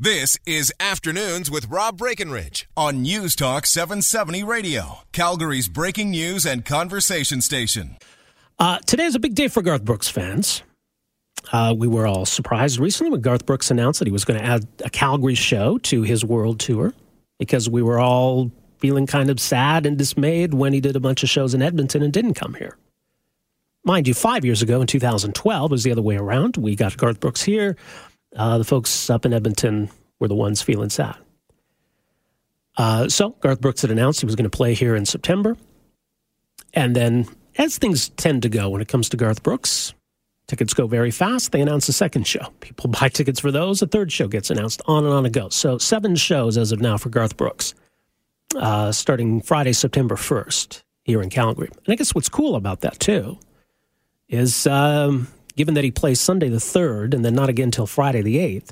This is Afternoons with Rob Breckenridge on News Talk 770 Radio, Calgary's breaking news and conversation station. Uh, today is a big day for Garth Brooks fans. Uh, we were all surprised recently when Garth Brooks announced that he was going to add a Calgary show to his world tour because we were all feeling kind of sad and dismayed when he did a bunch of shows in Edmonton and didn't come here. Mind you, five years ago in 2012 was the other way around. We got Garth Brooks here. Uh, the folks up in Edmonton were the ones feeling sad. Uh, so Garth Brooks had announced he was going to play here in September. And then, as things tend to go when it comes to Garth Brooks, tickets go very fast. They announce a second show. People buy tickets for those. A third show gets announced. On and on it goes. So, seven shows as of now for Garth Brooks, uh, starting Friday, September 1st here in Calgary. And I guess what's cool about that, too, is um, given that he plays Sunday the 3rd and then not again until Friday the 8th,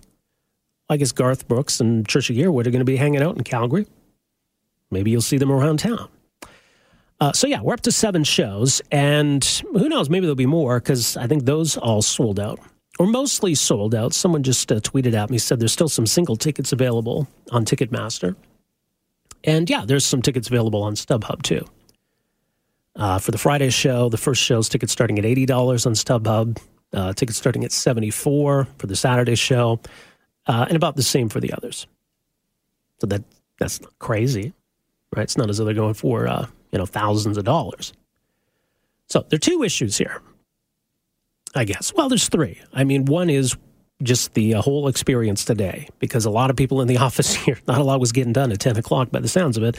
I guess Garth Brooks and Trisha Yearwood are going to be hanging out in Calgary. Maybe you'll see them around town. Uh, so, yeah, we're up to seven shows, and who knows, maybe there'll be more because I think those all sold out or mostly sold out. Someone just uh, tweeted at me, said there's still some single tickets available on Ticketmaster. And yeah, there's some tickets available on StubHub too. Uh, for the Friday show, the first show's tickets starting at $80 on StubHub. Uh, tickets starting at 74 for the Saturday show, uh, and about the same for the others. So that that's not crazy, right? It's not as though they're going for uh, you know thousands of dollars. So there are two issues here, I guess. Well, there's three. I mean, one is just the uh, whole experience today, because a lot of people in the office here, not a lot was getting done at 10 o'clock by the sounds of it.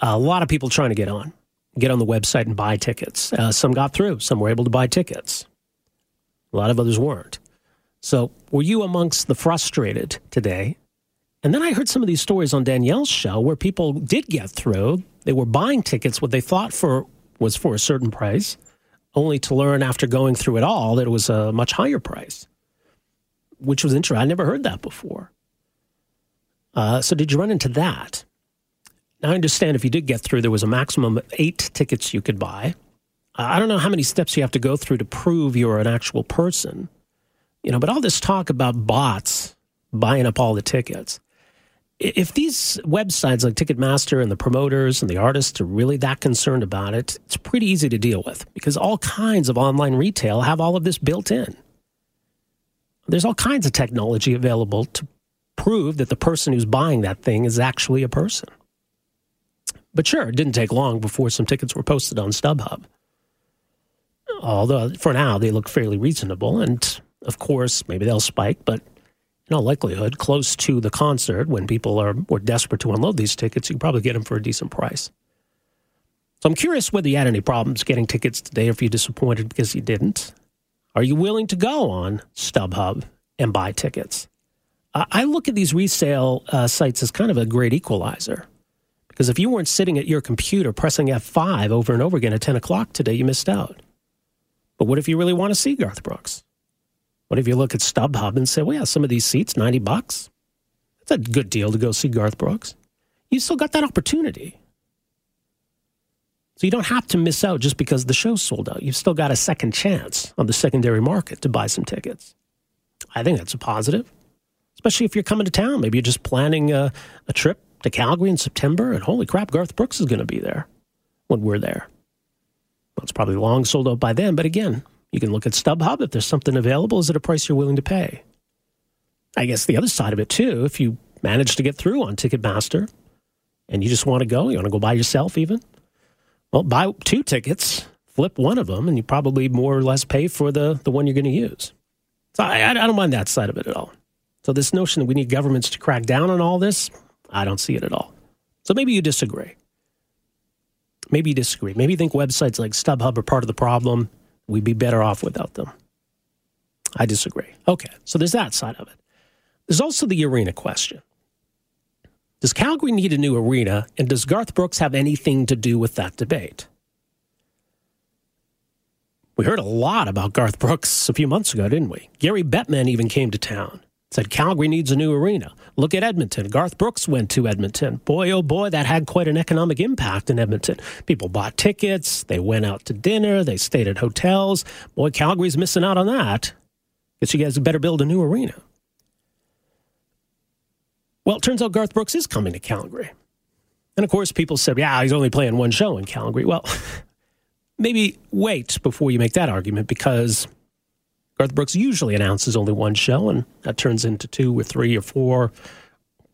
A lot of people trying to get on, get on the website and buy tickets. Uh, some got through, some were able to buy tickets. A lot of others weren't. So, were you amongst the frustrated today? And then I heard some of these stories on Danielle's show where people did get through. They were buying tickets what they thought for was for a certain price, only to learn after going through it all that it was a much higher price, which was interesting. I never heard that before. Uh, so, did you run into that? Now, I understand if you did get through, there was a maximum of eight tickets you could buy. Uh, I don't know how many steps you have to go through to prove you're an actual person, you know, but all this talk about bots buying up all the tickets. If these websites like Ticketmaster and the promoters and the artists are really that concerned about it, it's pretty easy to deal with because all kinds of online retail have all of this built in. There's all kinds of technology available to prove that the person who's buying that thing is actually a person. But sure, it didn't take long before some tickets were posted on StubHub although for now they look fairly reasonable. And of course, maybe they'll spike, but in all likelihood, close to the concert, when people are more desperate to unload these tickets, you can probably get them for a decent price. So I'm curious whether you had any problems getting tickets today or if you're disappointed because you didn't. Are you willing to go on StubHub and buy tickets? I look at these resale uh, sites as kind of a great equalizer. Because if you weren't sitting at your computer pressing F5 over and over again at 10 o'clock today, you missed out. But what if you really want to see Garth Brooks? What if you look at StubHub and say, well, yeah, some of these seats, 90 bucks? That's a good deal to go see Garth Brooks. You still got that opportunity. So you don't have to miss out just because the show's sold out. You've still got a second chance on the secondary market to buy some tickets. I think that's a positive, especially if you're coming to town. Maybe you're just planning a, a trip to Calgary in September, and holy crap, Garth Brooks is going to be there when we're there. Well, it's probably long sold out by then, but again, you can look at StubHub. If there's something available, is it a price you're willing to pay? I guess the other side of it, too, if you manage to get through on Ticketmaster and you just want to go, you want to go by yourself even, well, buy two tickets, flip one of them, and you probably more or less pay for the, the one you're going to use. So I, I don't mind that side of it at all. So this notion that we need governments to crack down on all this, I don't see it at all. So maybe you disagree. Maybe you disagree. Maybe you think websites like StubHub are part of the problem. We'd be better off without them. I disagree. Okay, so there's that side of it. There's also the arena question. Does Calgary need a new arena, and does Garth Brooks have anything to do with that debate? We heard a lot about Garth Brooks a few months ago, didn't we? Gary Bettman even came to town said Calgary needs a new arena. Look at Edmonton. Garth Brooks went to Edmonton. Boy, oh boy, that had quite an economic impact in Edmonton. People bought tickets, they went out to dinner, they stayed at hotels. Boy, Calgary's missing out on that. Guess you guys better build a new arena. Well, it turns out Garth Brooks is coming to Calgary. And of course, people said, yeah, he's only playing one show in Calgary. Well, maybe wait before you make that argument because Garth Brooks usually announces only one show, and that turns into two or three or four,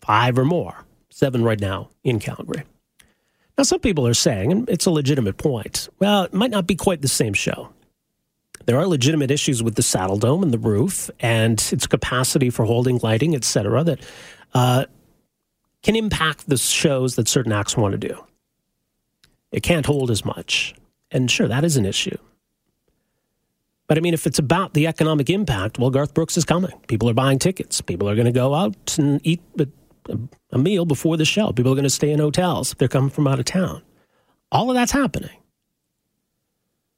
five or more, seven right now in Calgary. Now, some people are saying, and it's a legitimate point, well, it might not be quite the same show. There are legitimate issues with the Saddledome and the roof and its capacity for holding lighting, et cetera, that uh, can impact the shows that certain acts want to do. It can't hold as much. And sure, that is an issue. But I mean, if it's about the economic impact, well, Garth Brooks is coming. People are buying tickets. People are going to go out and eat a, a meal before the show. People are going to stay in hotels if they're coming from out of town. All of that's happening.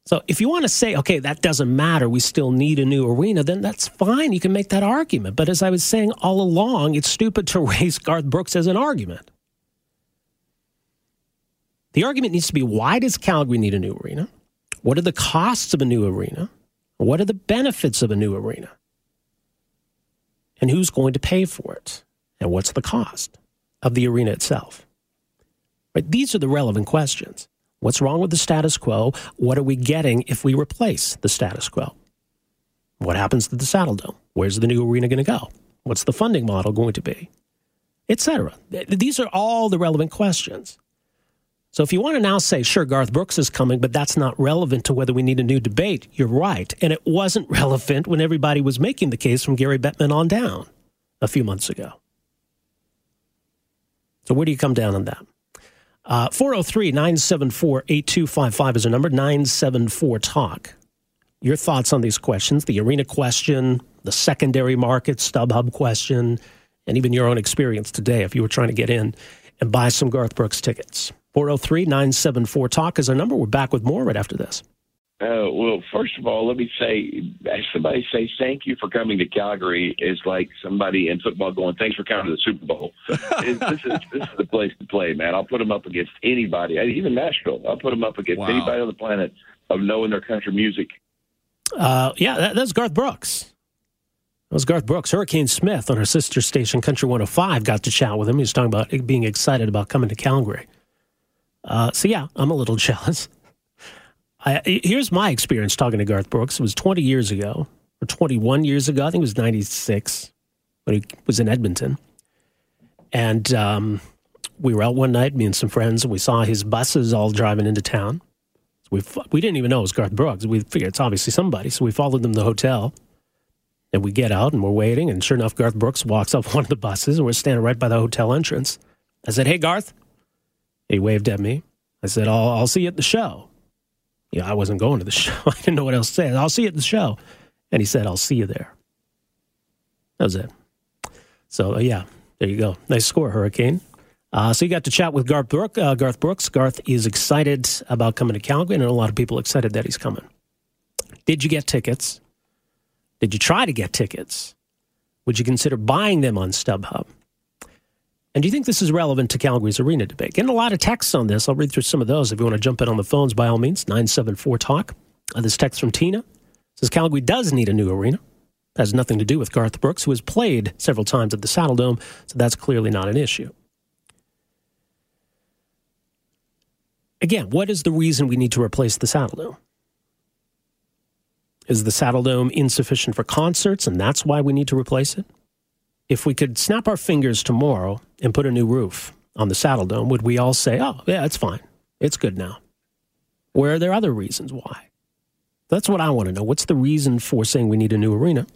So if you want to say, okay, that doesn't matter, we still need a new arena, then that's fine. You can make that argument. But as I was saying all along, it's stupid to raise Garth Brooks as an argument. The argument needs to be why does Calgary need a new arena? What are the costs of a new arena? What are the benefits of a new arena? And who's going to pay for it? And what's the cost of the arena itself? Right? These are the relevant questions. What's wrong with the status quo? What are we getting if we replace the status quo? What happens to the Saddledome? Where's the new arena going to go? What's the funding model going to be? Etc. These are all the relevant questions. So if you want to now say, sure, Garth Brooks is coming, but that's not relevant to whether we need a new debate, you're right. And it wasn't relevant when everybody was making the case from Gary Bettman on down a few months ago. So where do you come down on that? Uh, 403 974 8255 is a number, 974 Talk. Your thoughts on these questions the arena question, the secondary market, StubHub question, and even your own experience today if you were trying to get in and buy some Garth Brooks tickets. 403 974 Talk is our number. We're back with more right after this. Uh, well, first of all, let me say, somebody say thank you for coming to Calgary is like somebody in football going, thanks for coming to the Super Bowl. this, is, this is the place to play, man. I'll put them up against anybody, even Nashville. I'll put them up against wow. anybody on the planet of knowing their country music. Uh, yeah, that, that's Garth Brooks. That was Garth Brooks. Hurricane Smith on her sister station, Country 105, got to chat with him. He was talking about being excited about coming to Calgary. Uh, so, yeah, I'm a little jealous. I, here's my experience talking to Garth Brooks. It was 20 years ago, or 21 years ago. I think it was 96 when he was in Edmonton. And um, we were out one night, me and some friends, and we saw his buses all driving into town. So we, we didn't even know it was Garth Brooks. We figured it's obviously somebody. So we followed them to the hotel. And we get out and we're waiting. And sure enough, Garth Brooks walks up one of the buses, and we're standing right by the hotel entrance. I said, Hey, Garth. He waved at me. I said, I'll, I'll see you at the show know, I wasn't going to the show. I didn't know what else to say. I'll see you at the show. And he said, I'll see you there. That was it. So, uh, yeah, there you go. Nice score, Hurricane. Uh, so you got to chat with Garth, Brook, uh, Garth Brooks. Garth is excited about coming to Calgary, and a lot of people excited that he's coming. Did you get tickets? Did you try to get tickets? Would you consider buying them on StubHub? And do you think this is relevant to Calgary's arena debate? Getting a lot of texts on this. I'll read through some of those. If you want to jump in on the phones, by all means, 974 Talk. Uh, this text from Tina says Calgary does need a new arena. It has nothing to do with Garth Brooks, who has played several times at the Saddledome, so that's clearly not an issue. Again, what is the reason we need to replace the Saddledome? Is the Saddledome insufficient for concerts, and that's why we need to replace it? If we could snap our fingers tomorrow and put a new roof on the Saddledome, would we all say, oh, yeah, it's fine. It's good now? Where are there other reasons why? That's what I want to know. What's the reason for saying we need a new arena?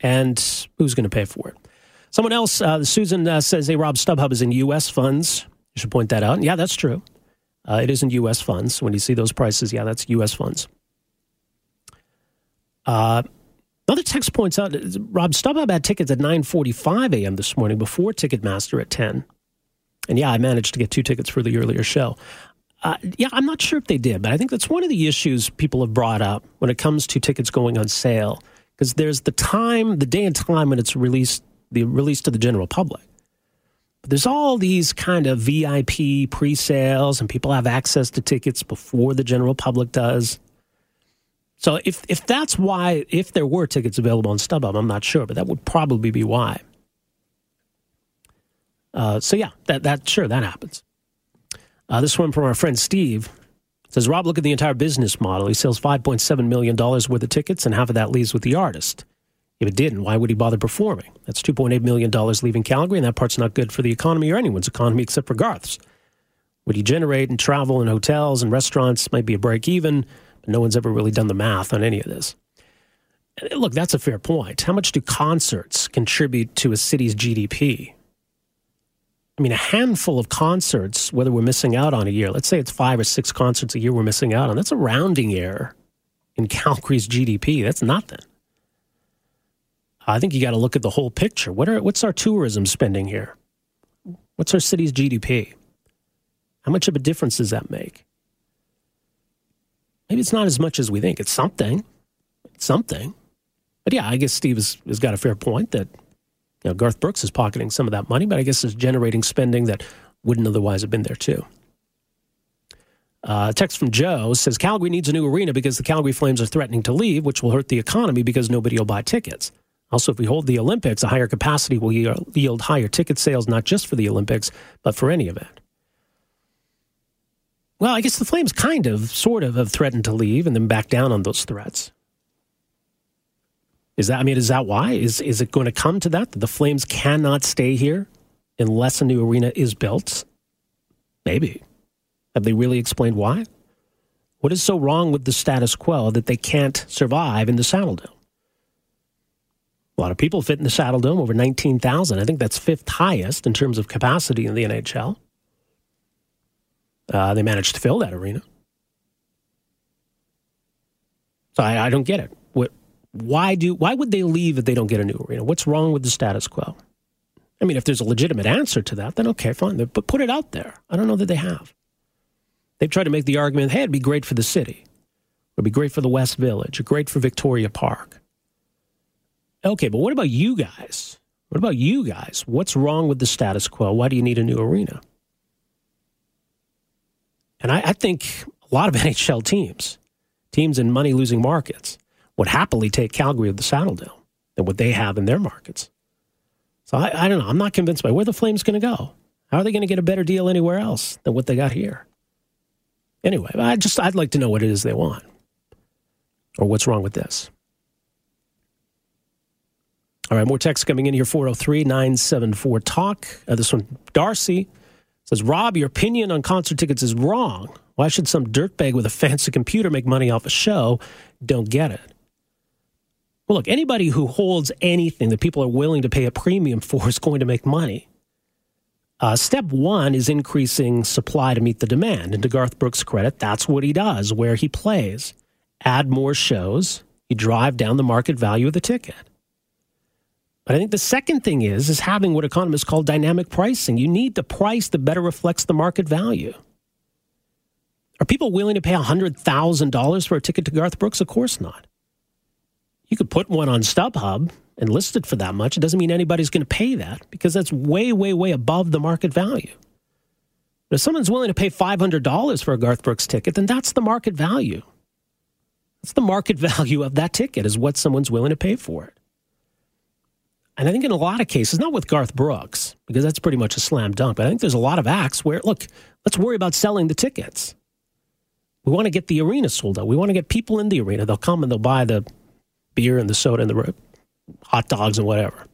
And who's going to pay for it? Someone else, uh, Susan uh, says, hey, Rob, StubHub is in U.S. funds. You should point that out. And yeah, that's true. Uh, it is in U.S. funds. When you see those prices, yeah, that's U.S. funds. Another text points out, Rob StubHub had tickets at 9:45 a.m. this morning before Ticketmaster at 10. And yeah, I managed to get two tickets for the earlier show. Uh, yeah, I'm not sure if they did, but I think that's one of the issues people have brought up when it comes to tickets going on sale, because there's the time, the day and time when it's released, the release to the general public. But there's all these kind of VIP pre-sales, and people have access to tickets before the general public does. So if if that's why, if there were tickets available on StubHub, I'm not sure, but that would probably be why. Uh, so yeah, that that sure that happens. Uh, this one from our friend Steve says, Rob, look at the entire business model. He sells five point seven million dollars worth of tickets, and half of that leaves with the artist. If it didn't, why would he bother performing? That's two point eight million dollars leaving Calgary, and that part's not good for the economy or anyone's economy except for Garth's. What he generate in travel and hotels and restaurants might be a break even, no one's ever really done the math on any of this. Eh, look, that's a fair point. How much do concerts contribute to a city's GDP? I mean, a handful of concerts, whether we're missing out on a year, let's say it's five or six concerts a year we're missing out on, that's a rounding error in Calgary's GDP. That's nothing. I think you got to look at the whole picture. What are, what's our tourism spending here? What's our city's GDP? How much of a difference does that make? Maybe it's not as much as we think. It's something. It's something. But yeah, I guess Steve has, has got a fair point that you know, Garth Brooks is pocketing some of that money, but I guess it's generating spending that wouldn't otherwise have been there too. Uh, text from Joe says Calgary needs a new arena because the Calgary Flames are threatening to leave, which will hurt the economy because nobody will buy tickets. Also, if we hold the Olympics, a higher capacity will yield higher ticket sales, not just for the Olympics, but for any event. Well, I guess the Flames kind of, sort of, have threatened to leave and then back down on those threats. Is that? I mean, is that why? Is is it going to come to that? That the Flames cannot stay here unless a new arena is built? Maybe. Have they really explained why? What is so wrong with the status quo that they can't survive in the Saddledome? A lot of people fit in the Saddledome, over 19,000. I think that's fifth highest in terms of capacity in the NHL. Uh, they managed to fill that arena. So I, I don't get it. What, why do why would they leave if they don't get a new arena? What's wrong with the status quo? I mean, if there's a legitimate answer to that, then okay, fine. But put it out there. I don't know that they have. They've tried to make the argument, hey, it'd be great for the city. It'd be great for the West Village, great for Victoria Park. Okay, but what about you guys? What about you guys? What's wrong with the status quo? Why do you need a new arena? And I, I think a lot of NHL teams, teams in money losing markets, would happily take Calgary of the Saddledome than what they have in their markets. So I, I don't know. I'm not convinced by where the Flames going to go. How are they going to get a better deal anywhere else than what they got here? Anyway, I just I'd like to know what it is they want, or what's wrong with this. All right, more text coming in here 403 974 Talk. Uh, this one, Darcy says, Rob, your opinion on concert tickets is wrong. Why should some dirtbag with a fancy computer make money off a show? Don't get it. Well, look, anybody who holds anything that people are willing to pay a premium for is going to make money. Uh, step one is increasing supply to meet the demand. And to Garth Brooks' credit, that's what he does where he plays. Add more shows, you drive down the market value of the ticket. But I think the second thing is is having what economists call dynamic pricing. You need the price that better reflects the market value. Are people willing to pay $100,000 for a ticket to Garth Brooks? Of course not. You could put one on StubHub and list it for that much. It doesn't mean anybody's going to pay that because that's way, way, way above the market value. But if someone's willing to pay $500 for a Garth Brooks ticket, then that's the market value. That's the market value of that ticket, is what someone's willing to pay for it. And I think in a lot of cases, not with Garth Brooks, because that's pretty much a slam dunk, but I think there's a lot of acts where, look, let's worry about selling the tickets. We want to get the arena sold out. We want to get people in the arena. They'll come and they'll buy the beer and the soda and the hot dogs and whatever.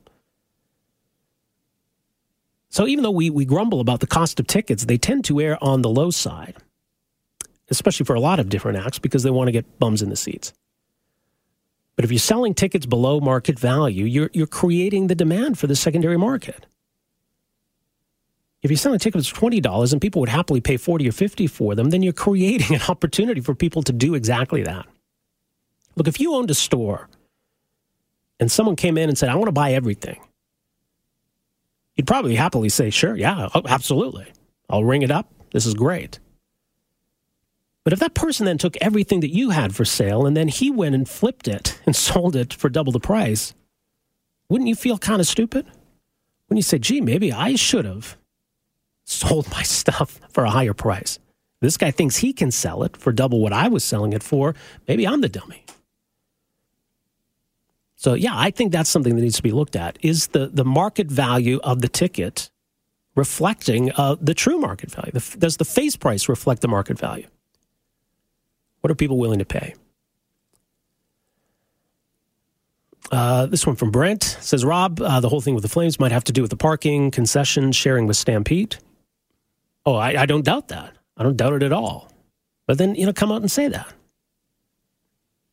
So even though we, we grumble about the cost of tickets, they tend to err on the low side, especially for a lot of different acts because they want to get bums in the seats. But if you're selling tickets below market value, you're, you're creating the demand for the secondary market. If you're selling tickets for $20 and people would happily pay 40 or 50 for them, then you're creating an opportunity for people to do exactly that. Look, if you owned a store and someone came in and said, I want to buy everything, you'd probably happily say, Sure, yeah, oh, absolutely. I'll ring it up. This is great. But if that person then took everything that you had for sale and then he went and flipped it and sold it for double the price, wouldn't you feel kind of stupid? When you say, gee, maybe I should have sold my stuff for a higher price. This guy thinks he can sell it for double what I was selling it for. Maybe I'm the dummy. So yeah, I think that's something that needs to be looked at. Is the, the market value of the ticket reflecting uh, the true market value? The, does the face price reflect the market value? What are people willing to pay? Uh, this one from Brent says Rob, uh, the whole thing with the Flames might have to do with the parking, concession, sharing with Stampede. Oh, I, I don't doubt that. I don't doubt it at all. But then, you know, come out and say that.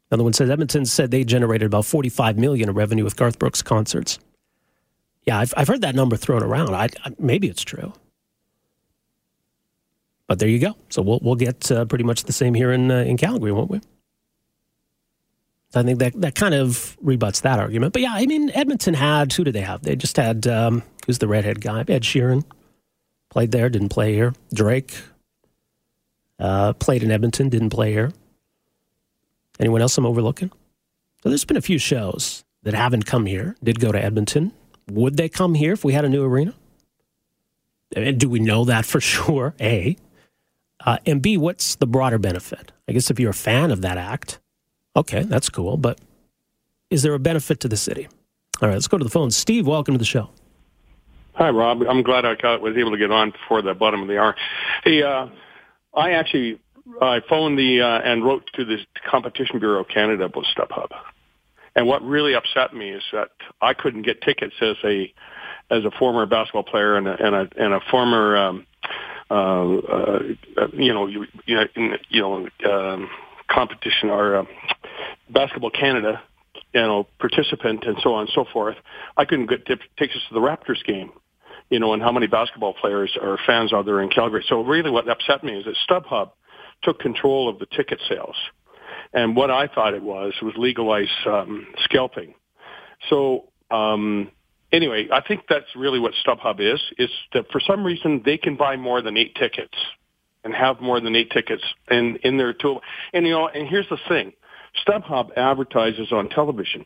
Another one says Edmonton said they generated about 45 million in revenue with Garth Brooks concerts. Yeah, I've, I've heard that number thrown around. I, I, maybe it's true. But there you go. So we'll, we'll get uh, pretty much the same here in, uh, in Calgary, won't we? I think that, that kind of rebuts that argument. But yeah, I mean, Edmonton had, who did they have? They just had, um, who's the redhead guy? Ed Sheeran played there, didn't play here. Drake uh, played in Edmonton, didn't play here. Anyone else I'm overlooking? So there's been a few shows that haven't come here, did go to Edmonton. Would they come here if we had a new arena? And do we know that for sure? A. Uh, and B, what's the broader benefit? I guess if you're a fan of that act, okay, that's cool. But is there a benefit to the city? All right, let's go to the phone. Steve, welcome to the show. Hi, Rob. I'm glad I got, was able to get on before the bottom of the hour. Hey, uh, I actually I phoned the uh, and wrote to the Competition Bureau of Canada about StubHub. And what really upset me is that I couldn't get tickets as a as a former basketball player and a and a, and a former um, uh, uh, you know you, you know um, competition or uh, basketball Canada you know participant and so on and so forth. I couldn't get t- tickets to the Raptors game you know, and how many basketball players or fans are there in Calgary. So really what upset me is that StubHub took control of the ticket sales. And what I thought it was was legalized um, scalping. So um, anyway, I think that's really what StubHub is. Is that for some reason they can buy more than eight tickets and have more than eight tickets in in their tool. And you know, and here's the thing: StubHub advertises on television.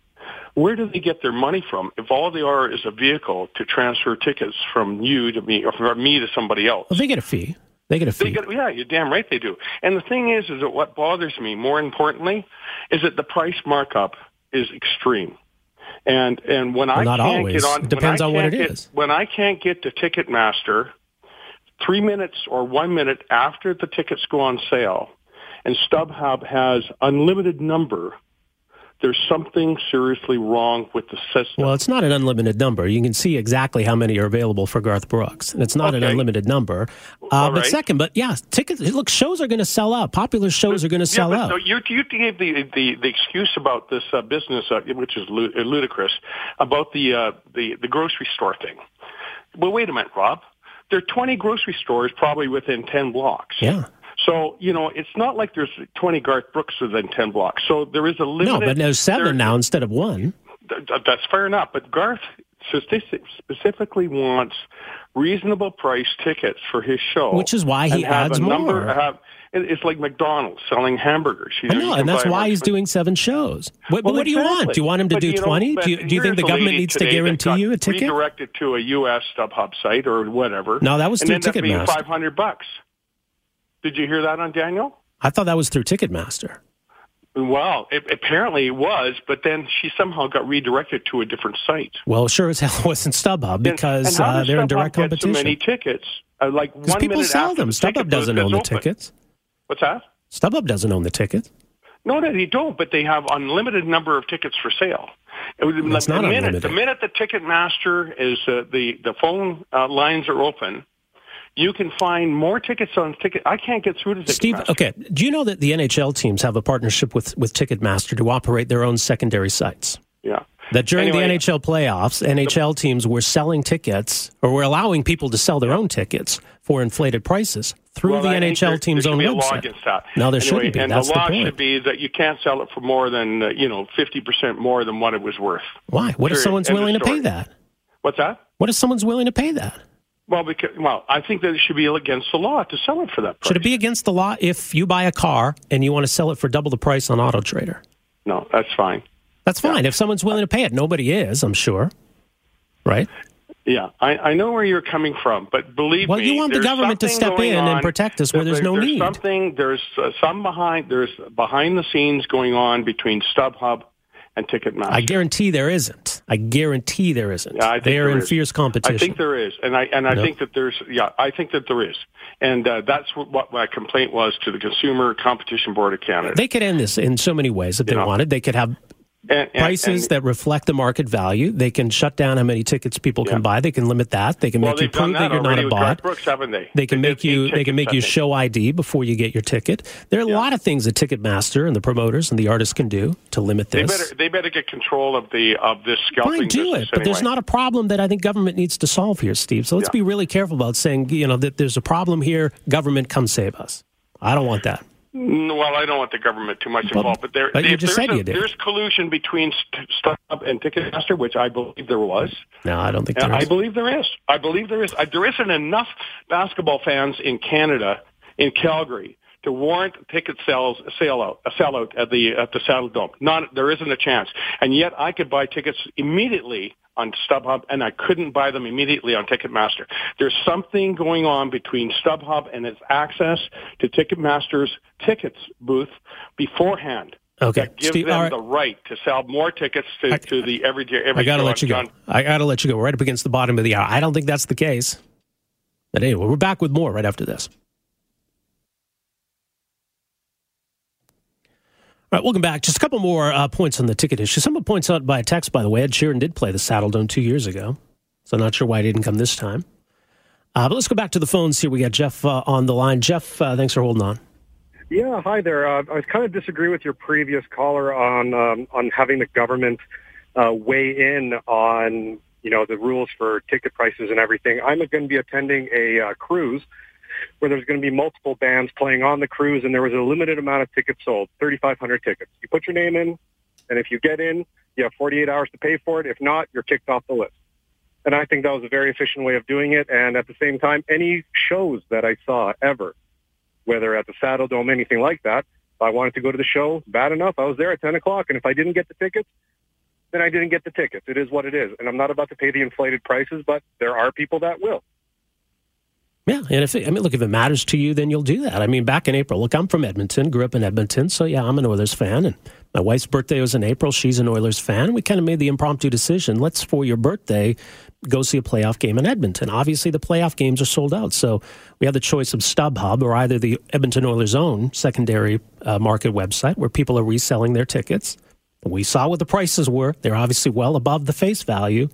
Where do they get their money from if all they are is a vehicle to transfer tickets from you to me or from me to somebody else? Well, they get a fee. They get a fee. Get, yeah, you're damn right they do. And the thing is, is that what bothers me more importantly is that the price markup is extreme. And and when well, I not can't always. get on, it depends on what it get, is. When I can't get to Ticketmaster, three minutes or one minute after the tickets go on sale, and StubHub has unlimited number there's something seriously wrong with the system. Well, it's not an unlimited number. You can see exactly how many are available for Garth Brooks, and it's not okay. an unlimited number. Uh, but right. second, but yeah, tickets. Look, shows are going to sell out. Popular shows but, are going to sell yeah, out. So you, you gave the, the, the excuse about this uh, business, uh, which is ludicrous, about the, uh, the the grocery store thing. Well, wait a minute, Rob. There are 20 grocery stores probably within 10 blocks. Yeah. So, you know, it's not like there's 20 Garth Brooks within 10 blocks. So there is a limit. No, but there's seven there, now instead of one. Th- that's fair enough. But Garth specifically wants reasonable price tickets for his show. Which is why he adds more. Number, have, it's like McDonald's selling hamburgers. You know, I know, and that's why he's doing seven shows. What, well, what do you want? Do you want him to but, do 20? Do you, do you think the government needs to guarantee you a ticket? Redirected to a U.S. StubHub site or whatever. No, that was through Ticketmaster. 500 bucks. Did you hear that on Danielle? I thought that was through Ticketmaster. Well, it, apparently it was, but then she somehow got redirected to a different site. Well, sure as hell it wasn't StubHub because and, and uh, they're StubHub in direct competition. so many tickets, uh, like one people sell them. The StubHub doesn't own the open. tickets. What's that? StubHub doesn't own the tickets. No, no, they don't. But they have unlimited number of tickets for sale. It's the not minute, unlimited. The minute the Ticketmaster is uh, the the phone uh, lines are open, you can find more tickets on ticket. I can't get through to Ticketmaster. Steve, okay. Do you know that the NHL teams have a partnership with, with Ticketmaster to operate their own secondary sites? Yeah. That during anyway, the NHL playoffs, NHL teams were selling tickets or were allowing people to sell their own tickets for inflated prices through well, the NHL team's own website. No, there anyway, shouldn't be. And That's the law the should be that you can't sell it for more than uh, you know fifty percent more than what it was worth. Why? What if someone's willing to pay that? What's that? What if someone's willing to pay that? Well, because well, I think that it should be against the law to sell it for that price. Should it be against the law if you buy a car and you want to sell it for double the price on Auto Trader? No, that's fine. That's fine. Yeah. If someone's willing to pay it, nobody is, I'm sure. Right? Yeah, I, I know where you're coming from, but believe me, well, me, you want the government to step in and protect us where there's, there's no there's need. Something there's uh, some behind there's behind the scenes going on between StubHub and Ticketmaster. I guarantee there isn't. I guarantee there isn't. Yeah, I think They're in is. fierce competition. I think there is, and I and I No. think that there's yeah, I think that there is, and uh, that's what, what my complaint was to the Consumer Competition Board of Canada. They could end this in so many ways if they Yeah. wanted. They could have and, and- prices and- that reflect the market value. They can shut down how many tickets people can buy. They can limit that. They can well, make you prove that that you're not a bot. Brooks, they? They can make you. They can make you show ID before you get your ticket. There are a Yeah. lot of things that Ticketmaster and the promoters and the artists can do to limit They this. better they better get control of the of this scalping Fine, do it. But there's not a problem that I think government needs to solve here, Steve. So let's Yeah. be really careful about saying, you know, that there's a problem here. Government, come save us. I don't want that. Well, I don't want the government too much involved, but there, but if just there's said a- there's collusion between St- StubHub and Ticketmaster, which I believe there was. No, I don't think there I believe there is. I believe there is. I, there isn't enough basketball fans in Canada, in Calgary, to warrant ticket sales sale out a sellout at the at the Saddledome. Not there isn't a chance. And yet I could buy tickets immediately on StubHub, and I couldn't buy them immediately on Ticketmaster. There's something going on between StubHub and its access to Ticketmaster's tickets booth beforehand. Okay, that gives Steve, them right. the right to sell more tickets to, I- to the every every I got to let you go. I got to let you go. We're right up against the bottom of the hour. I don't think that's the case. But anyway, we're back with more right after this. All right, welcome back. Just a couple more uh, points on the ticket issue. Someone points out by text, by the way, Ed Sheeran did play the Saddledome two years ago, so not sure why he didn't come this time. Uh, but let's go back to the phones here. We got Jeff uh, on the line. Jeff, uh, thanks for holding on. Yeah, hi there. Uh, I kind of disagree with your previous caller on um, on having the government uh, weigh in on you know the rules for ticket prices and everything. I'm going to be attending a cruise where there's going to be multiple bands playing on the cruise, and there was a limited amount of tickets sold, 3,500 tickets. You put your name in, and if you get in, you have 48 hours to pay for it. If not, you're kicked off the list. And I think that was a very efficient way of doing it. And at the same time, any shows that I saw ever whether at the Saddledome, anything like that. If I wanted to go to the show, bad enough. I was there at 10 o'clock, and if I didn't get the tickets, then I didn't get the tickets. It is what it is. And I'm not about to pay the inflated prices, but there are people that will. Yeah, and if it, I mean, look, if it matters to you, then you'll do that. I mean, back in April, look, I'm from Edmonton, grew up in Edmonton, so yeah, I'm an Oilers fan, and my wife's birthday was in April. She's an Oilers fan. We kind of made the impromptu decision: let's for your birthday go see a playoff game in Edmonton. Obviously, the playoff games are sold out, so we had the choice of StubHub or either the Edmonton Oilers' own secondary uh, market website where people are reselling their tickets. We saw what the prices were; they're obviously well above the face value.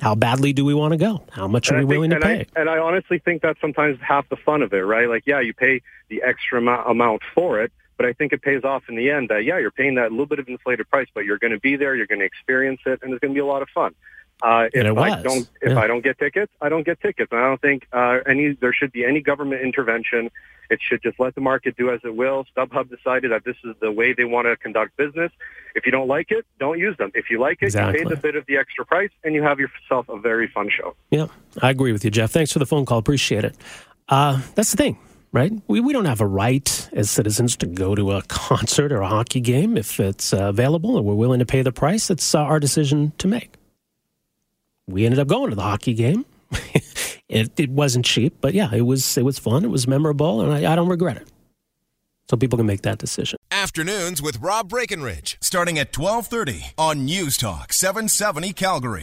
How badly do we want to go? How much are And we think- willing to pay? I, and I honestly think that's sometimes half the fun of it, right? Like, yeah, you pay the extra amou- amount for it, but I think it pays off in the end that, yeah, you're paying that little bit of inflated price, but you're going to be there, you're going to experience it, and it's going to be a lot of fun. Uh, if And it I was, don't, if yeah. I don't get tickets, I don't get tickets. And I don't think uh, any there should be any government intervention. It should just let the market do as it will. StubHub decided that this is the way they want to conduct business. If you don't like it, don't use them. If you like it, Exactly. you pay the bit of the extra price, and you have yourself a very fun show. Yeah, I agree with you, Jeff. Thanks for the phone call. Appreciate it. Uh, that's the thing, right? We, we don't have a right as citizens to go to a concert or a hockey game if it's uh, available and we're willing to pay the price. It's uh, our decision to make. We ended up going to the hockey game. it, it wasn't cheap, but yeah, it was it was fun. It was memorable, and I, I don't regret it. So people can make that decision. Afternoons with Rob Breckenridge, starting at 1230 on News Talk 770 Calgary.